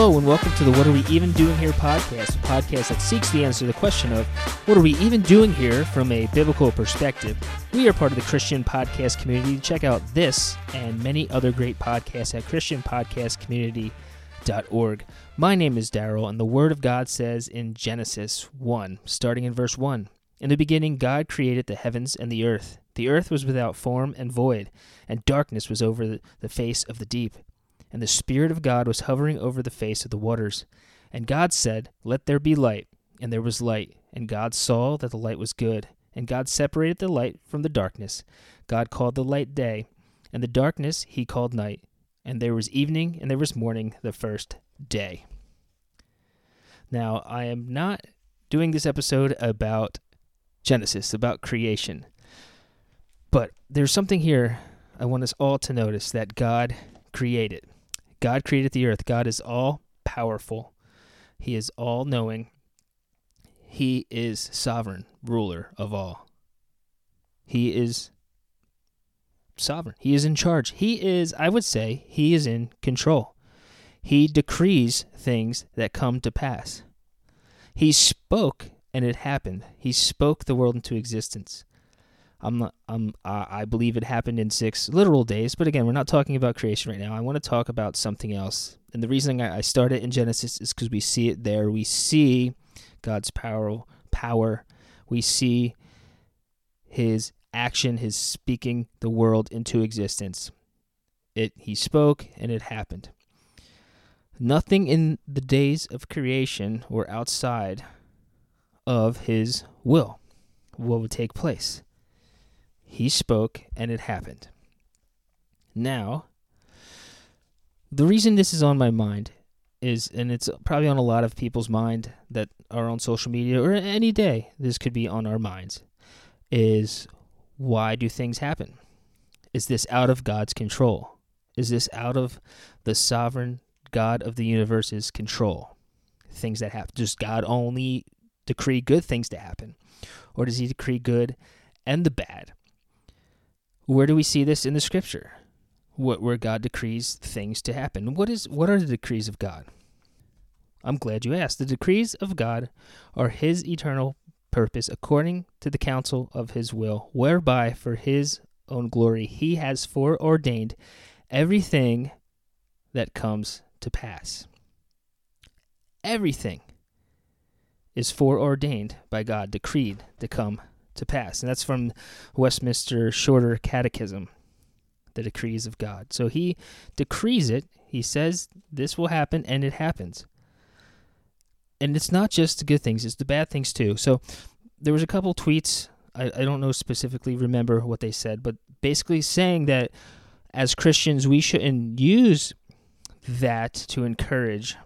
Hello, and welcome to the What Are We Even Doing Here podcast, a podcast that seeks the answer to the question of what are we even doing here from a biblical perspective. We are part of the Christian podcast community. Check out this and many other great podcasts at ChristianPodcastCommunity.org. My name is Daryl, and the Word of God says in Genesis 1, starting in verse 1 In the beginning, God created the heavens and the earth. The earth was without form and void, and darkness was over the face of the deep and the Spirit of God was hovering over the face of the waters. And God said, Let there be light. And there was light. And God saw that the light was good. And God separated the light from the darkness. God called the light day, and the darkness he called night. And there was evening, and there was morning the first day. Now, I am not doing this episode about Genesis, about creation. But there's something here I want us all to notice that God created. God created the earth. God is all powerful. He is all knowing. He is sovereign, ruler of all. He is sovereign. He is in charge. He is, I would say, he is in control. He decrees things that come to pass. He spoke and it happened. He spoke the world into existence. I'm I'm, I believe it happened in six literal days, but again, we're not talking about creation right now. I want to talk about something else. And the reason I started in Genesis is because we see it there. We see God's power, power. We see His action, His speaking the world into existence. It He spoke and it happened. Nothing in the days of creation were outside of His will. What would take place? He spoke, and it happened. Now, the reason this is on my mind is, and it's probably on a lot of people's mind that are on social media or any day, this could be on our minds, is why do things happen? Is this out of God's control? Is this out of the sovereign God of the universe's control? Things that happen. Does God only decree good things to happen? Or does he decree good and the bad? Where do we see this in the scripture? What where God decrees things to happen. What is what are the decrees of God? I'm glad you asked. The decrees of God are his eternal purpose according to the counsel of his will, whereby for his own glory he has foreordained everything that comes to pass. Everything is foreordained by God, decreed to come to pass. And that's from Westminster Shorter Catechism, the decrees of God. So he decrees it, he says this will happen, and it happens. And it's not just the good things, it's the bad things too. So there was a couple tweets, I, I don't know specifically remember what they said, but basically saying that as Christians we shouldn't use that to encourage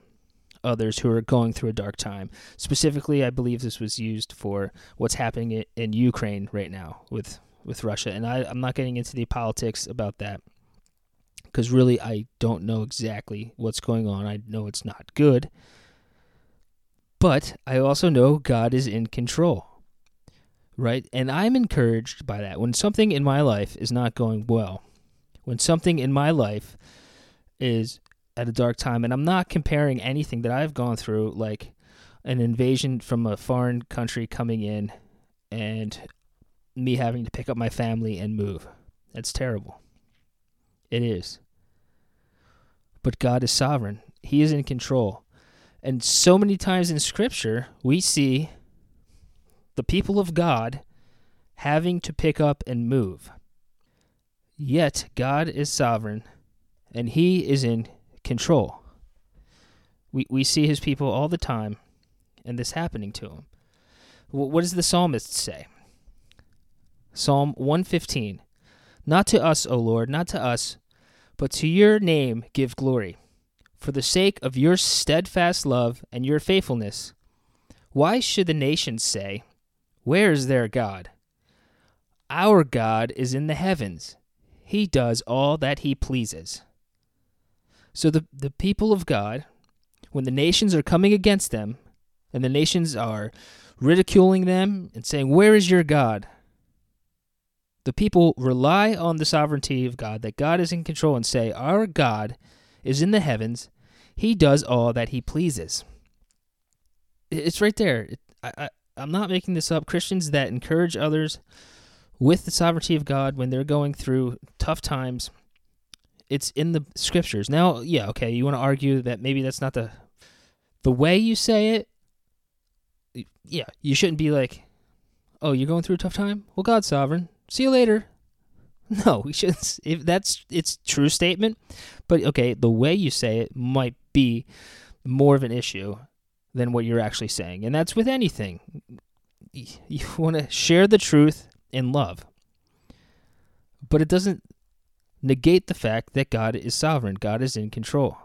others who are going through a dark time. Specifically, I believe this was used for what's happening in Ukraine right now with with Russia, and I, I'm not getting into the politics about that because really I don't know exactly what's going on. I know it's not good, but I also know God is in control. Right? And I'm encouraged by that. When something in my life is not going well, when something in my life is at a dark time, and I'm not comparing anything that I've gone through, like an invasion from a foreign country coming in, and me having to pick up my family and move. That's terrible. It is. But God is sovereign. He is in control. And so many times in Scripture, we see the people of God having to pick up and move. Yet, God is sovereign, and He is in control. We, we see his people all the time, and this happening to him. What does the psalmist say? Psalm 115 Not to us, O Lord, not to us, but to your name give glory, for the sake of your steadfast love and your faithfulness. Why should the nations say, Where is their God? Our God is in the heavens. He does all that he pleases. So the, the people of God, when the nations are coming against them, and the nations are ridiculing them and saying, Where is your God? The people rely on the sovereignty of God, that God is in control, and say, Our God is in the heavens. He does all that he pleases. It's right there. I, I, I'm not making this up. Christians that encourage others with the sovereignty of God when they're going through tough times, it's in the scriptures. Now, yeah, okay, you want to argue that maybe that's not the the way you say it. Yeah, you shouldn't be like, "Oh, you're going through a tough time? Well, God's sovereign. See you later." No, we shouldn't. If that's it's true statement, but okay, the way you say it might be more of an issue than what you're actually saying, and that's with anything. You want to share the truth in love, but it doesn't negate the fact that God is sovereign. God is in control.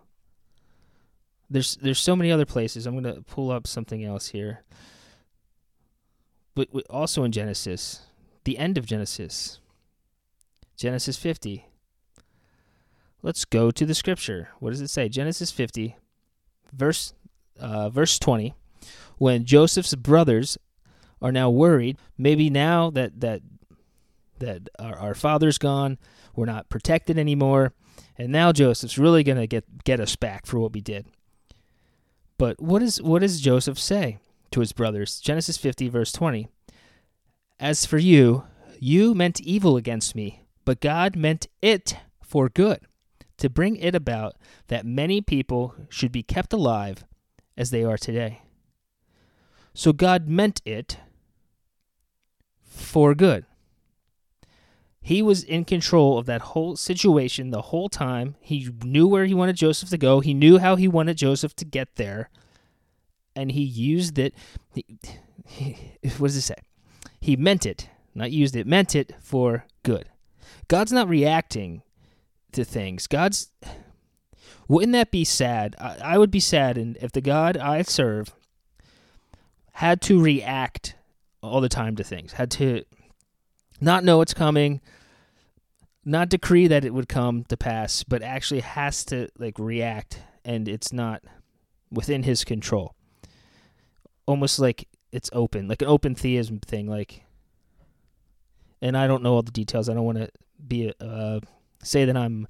There's there's so many other places. I'm going to pull up something else here. But also in Genesis, the end of Genesis, Genesis 50. Let's go to the scripture. What does it say? Genesis 50, verse uh, verse 20. When Joseph's brothers are now worried, maybe now that that that our, our father's gone, we're not protected anymore, and now Joseph's really gonna get get us back for what we did. But what is what does Joseph say to his brothers? Genesis 50 verse 20. As for you, you meant evil against me, but God meant it for good, to bring it about that many people should be kept alive as they are today. So God meant it for good. He was in control of that whole situation the whole time. He knew where he wanted Joseph to go. He knew how he wanted Joseph to get there. And he used it. He, he, what does it say? He meant it, not used it, meant it for good. God's not reacting to things. God's wouldn't that be sad? I, I would be sad and if the God I serve had to react all the time to things, had to not know what's coming, not decree that it would come to pass, but actually has to like react and it's not within his control. Almost like it's open, like an open theism thing like and I don't know all the details. I don't want to be a, uh, say that I'm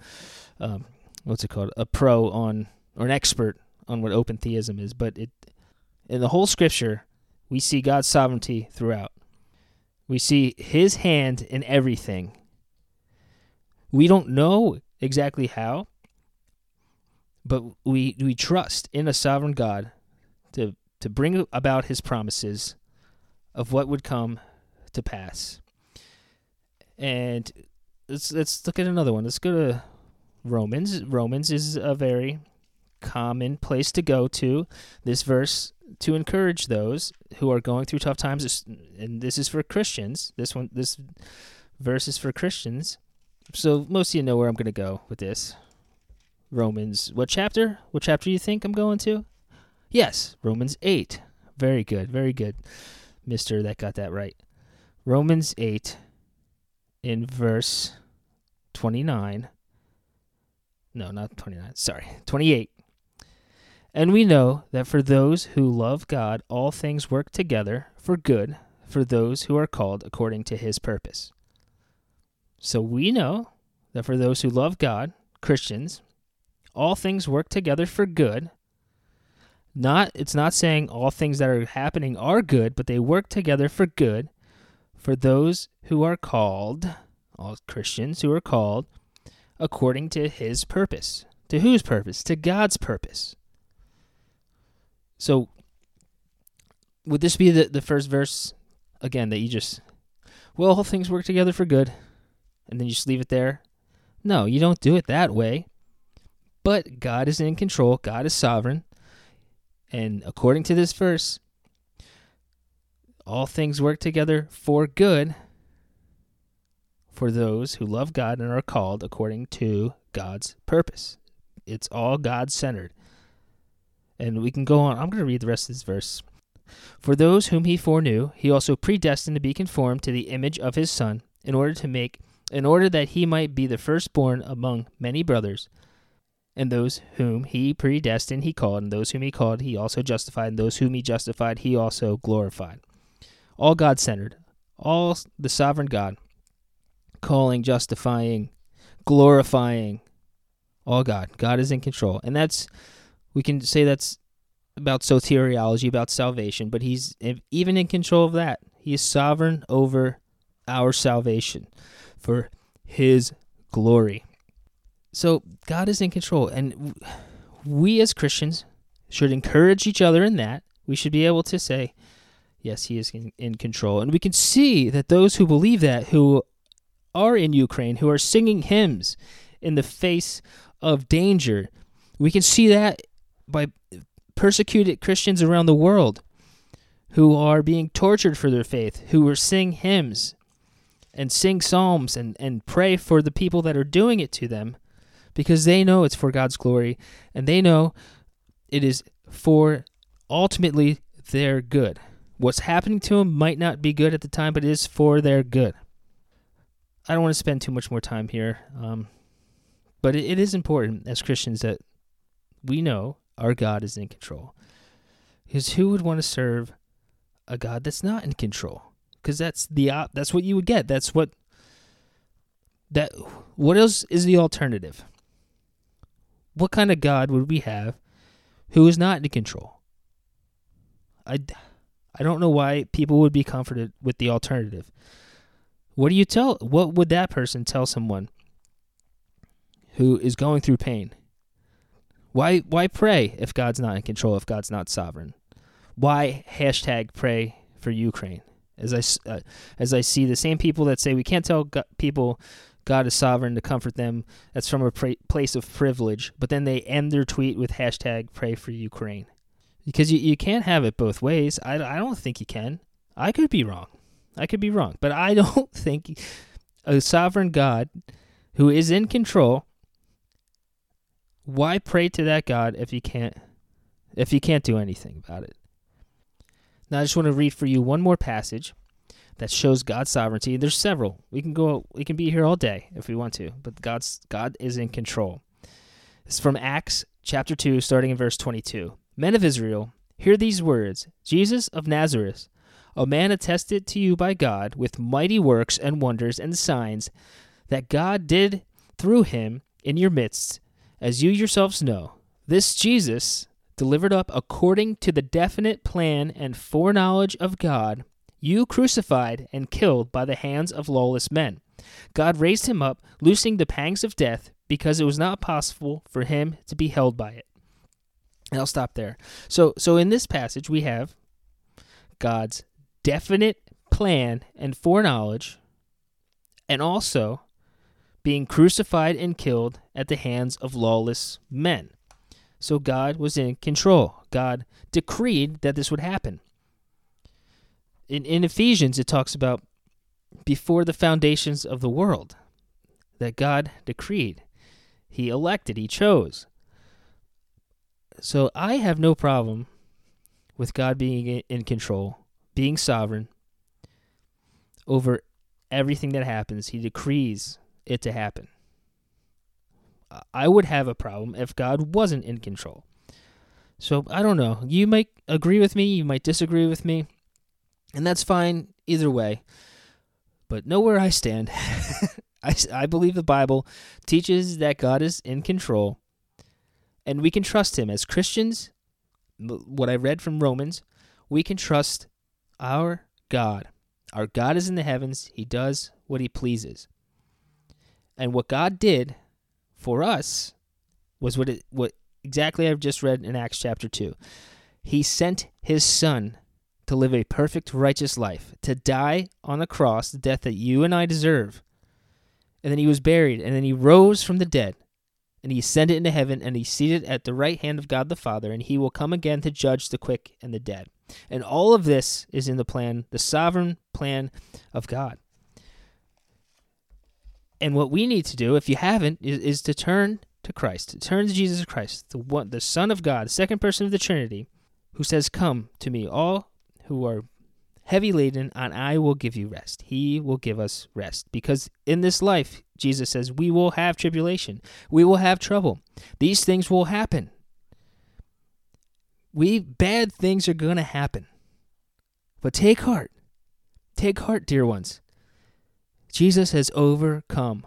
um, what's it called a pro on or an expert on what open theism is, but it in the whole scripture we see God's sovereignty throughout. We see His hand in everything. We don't know exactly how, but we we trust in a sovereign God to to bring about His promises of what would come to pass. And let's let's look at another one. Let's go to Romans. Romans is a very common place to go to. This verse to encourage those who are going through tough times, and this is for Christians. This one, this verse is for Christians. So most of you know where I'm going to go with this. Romans, what chapter? What chapter do you think I'm going to? Yes, Romans 8. Very good, very good, Mister. That got that right. Romans 8 in verse 29. No, not 29. Sorry, 28. And we know that for those who love God, all things work together for good for those who are called according to his purpose. So we know that for those who love God, Christians, all things work together for good. Not it's not saying all things that are happening are good, but they work together for good for those who are called, all Christians who are called, according to his purpose. To whose purpose? To God's purpose. So, would this be the, the first verse, again, that you just, well, all things work together for good, and then you just leave it there? No, you don't do it that way. But God is in control, God is sovereign, and according to this verse, all things work together for good for those who love God and are called according to God's purpose. It's all God centered. And we can go on. I'm going to read the rest of this verse. For those whom he foreknew, he also predestined to be conformed to the image of his Son, in order to make, in order that he might be the firstborn among many brothers. And those whom he predestined, he called, and those whom he called, he also justified, and those whom he justified, he also glorified all God centered, all the sovereign God, calling, justifying, glorifying, all God. God is in control. And that's We can say that's about soteriology, about salvation, but he's even in control of that. He is sovereign over our salvation for his glory. So God is in control, and we as Christians should encourage each other in that. We should be able to say, yes, he is in, control. And we can see that those who believe that, who are in Ukraine, who are singing hymns in the face of danger, we can see that by persecuted Christians around the world who are being tortured for their faith, who are sing hymns and sing psalms and, and pray for the people that are doing it to them because they know it's for God's glory and they know it is for ultimately their good. What's happening to them might not be good at the time, but it is for their good. I don't want to spend too much more time here, um, but it, it is important as Christians that we know our God is in control. Because who would want to serve a God that's not in control? Because that's the op- that's what you would get. That's what that what else is the alternative? What kind of God would we have who is not in control? I I don't know why people would be comforted with the alternative. What do you tell what would that person tell someone who is going through pain? Why why pray if God's not in control, if God's not sovereign? Why hashtag pray for Ukraine? As I uh, as I see the same people that say we can't tell God, people God is sovereign to comfort them. That's from a place of privilege. But then they end their tweet with hashtag pray for Ukraine. Because you, you can't have it both ways. I, I don't think you can. I could be wrong. I could be wrong. But I don't think a sovereign God who is in control why pray to that God if you can't if you can't do anything about it? Now I just want to read for you one more passage that shows God's sovereignty. There's several. We can go we can be here all day if we want to, but God's God is in control. It's from Acts chapter 2 starting in verse 22. Men of Israel, hear these words. Jesus of Nazareth, a man attested to you by God with mighty works and wonders and signs that God did through him in your midst as you yourselves know, this Jesus, delivered up according to the definite plan and foreknowledge of God, you crucified and killed by the hands of lawless men. God raised him up, loosing the pangs of death, because it was not possible for him to be held by it. And I'll stop there. So, so in this passage, we have God's definite plan and foreknowledge, and also being crucified and killed at the hands of lawless men. So God was in control. God decreed that this would happen. In, in Ephesians, it talks about before the foundations of the world that God decreed. He elected, He chose. So I have no problem with God being in control, being sovereign over everything that happens. He decrees it to happen. I would have a problem if God wasn't in control. So I don't know. You might agree with me, you might disagree with me, and that's fine either way. But know where I stand. I, I believe the Bible teaches that God is in control, and we can trust Him as Christians. What I read from Romans, we can trust our God. Our God is in the heavens, He does what He pleases. And what God did for us was what it, what exactly I've just read in Acts chapter 2. He sent his son to live a perfect righteous life, to die on a cross, the death that you and I deserve. And then he was buried, and then he rose from the dead, and he ascended into heaven, and he's seated at the right hand of God the Father, and he will come again to judge the quick and the dead. And all of this is in the plan, the sovereign plan of God. And what we need to do, if you haven't, is, is to turn to Christ, turn to Jesus Christ, the one, the Son of God, the second person of the Trinity, who says, "Come to me, all who are heavy laden, and I will give you rest." He will give us rest because in this life, Jesus says, we will have tribulation, we will have trouble. These things will happen. We bad things are going to happen. But take heart. Take heart, dear ones. Jesus has overcome.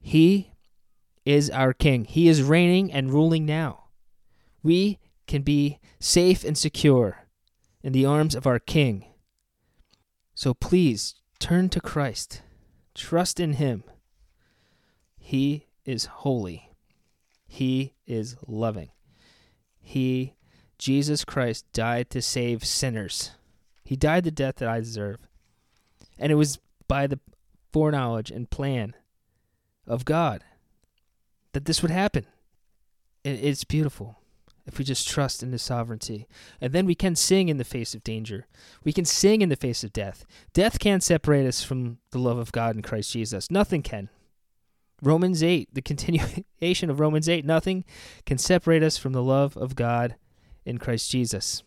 He is our King. He is reigning and ruling now. We can be safe and secure in the arms of our King. So please turn to Christ. Trust in Him. He is holy. He is loving. He, Jesus Christ, died to save sinners. He died the death that I deserve. And it was by the foreknowledge and plan of God that this would happen. It's beautiful if we just trust in His sovereignty. And then we can sing in the face of danger. We can sing in the face of death. Death can't separate us from the love of God in Christ Jesus. Nothing can. Romans 8, the continuation of Romans 8, nothing can separate us from the love of God in Christ Jesus.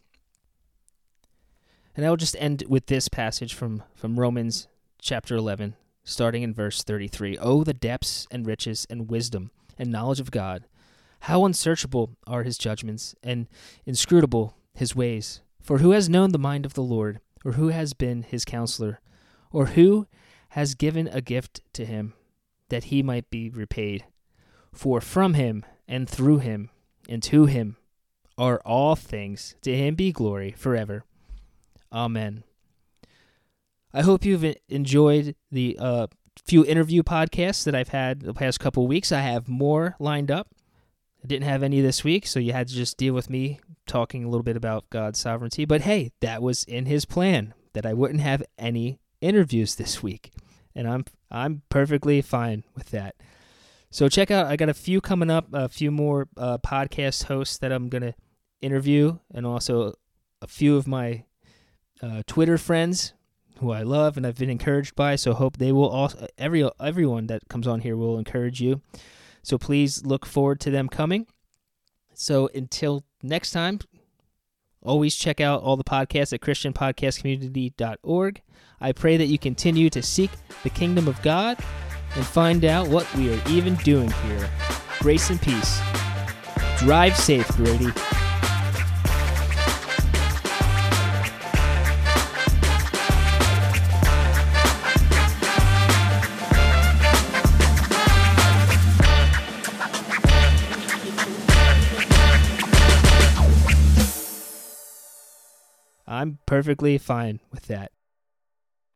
And I will just end with this passage from, from Romans chapter 11, starting in verse 33. Oh, the depths and riches and wisdom and knowledge of God! How unsearchable are his judgments and inscrutable his ways! For who has known the mind of the Lord, or who has been his counselor, or who has given a gift to him that he might be repaid? For from him and through him and to him are all things. To him be glory forever. Amen. I hope you've enjoyed the uh, few interview podcasts that I've had the past couple weeks. I have more lined up. I didn't have any this week, so you had to just deal with me talking a little bit about God's sovereignty. But hey, that was in His plan that I wouldn't have any interviews this week, and I'm I'm perfectly fine with that. So check out. I got a few coming up, a few more uh, podcast hosts that I'm gonna interview, and also a few of my uh, Twitter friends who I love and I've been encouraged by. So hope they will also every everyone that comes on here will encourage you. So please look forward to them coming. So until next time, always check out all the podcasts at christianpodcastcommunity.org. I pray that you continue to seek the kingdom of God and find out what we are even doing here. Grace and peace. Drive safe, Grady. I'm perfectly fine with that.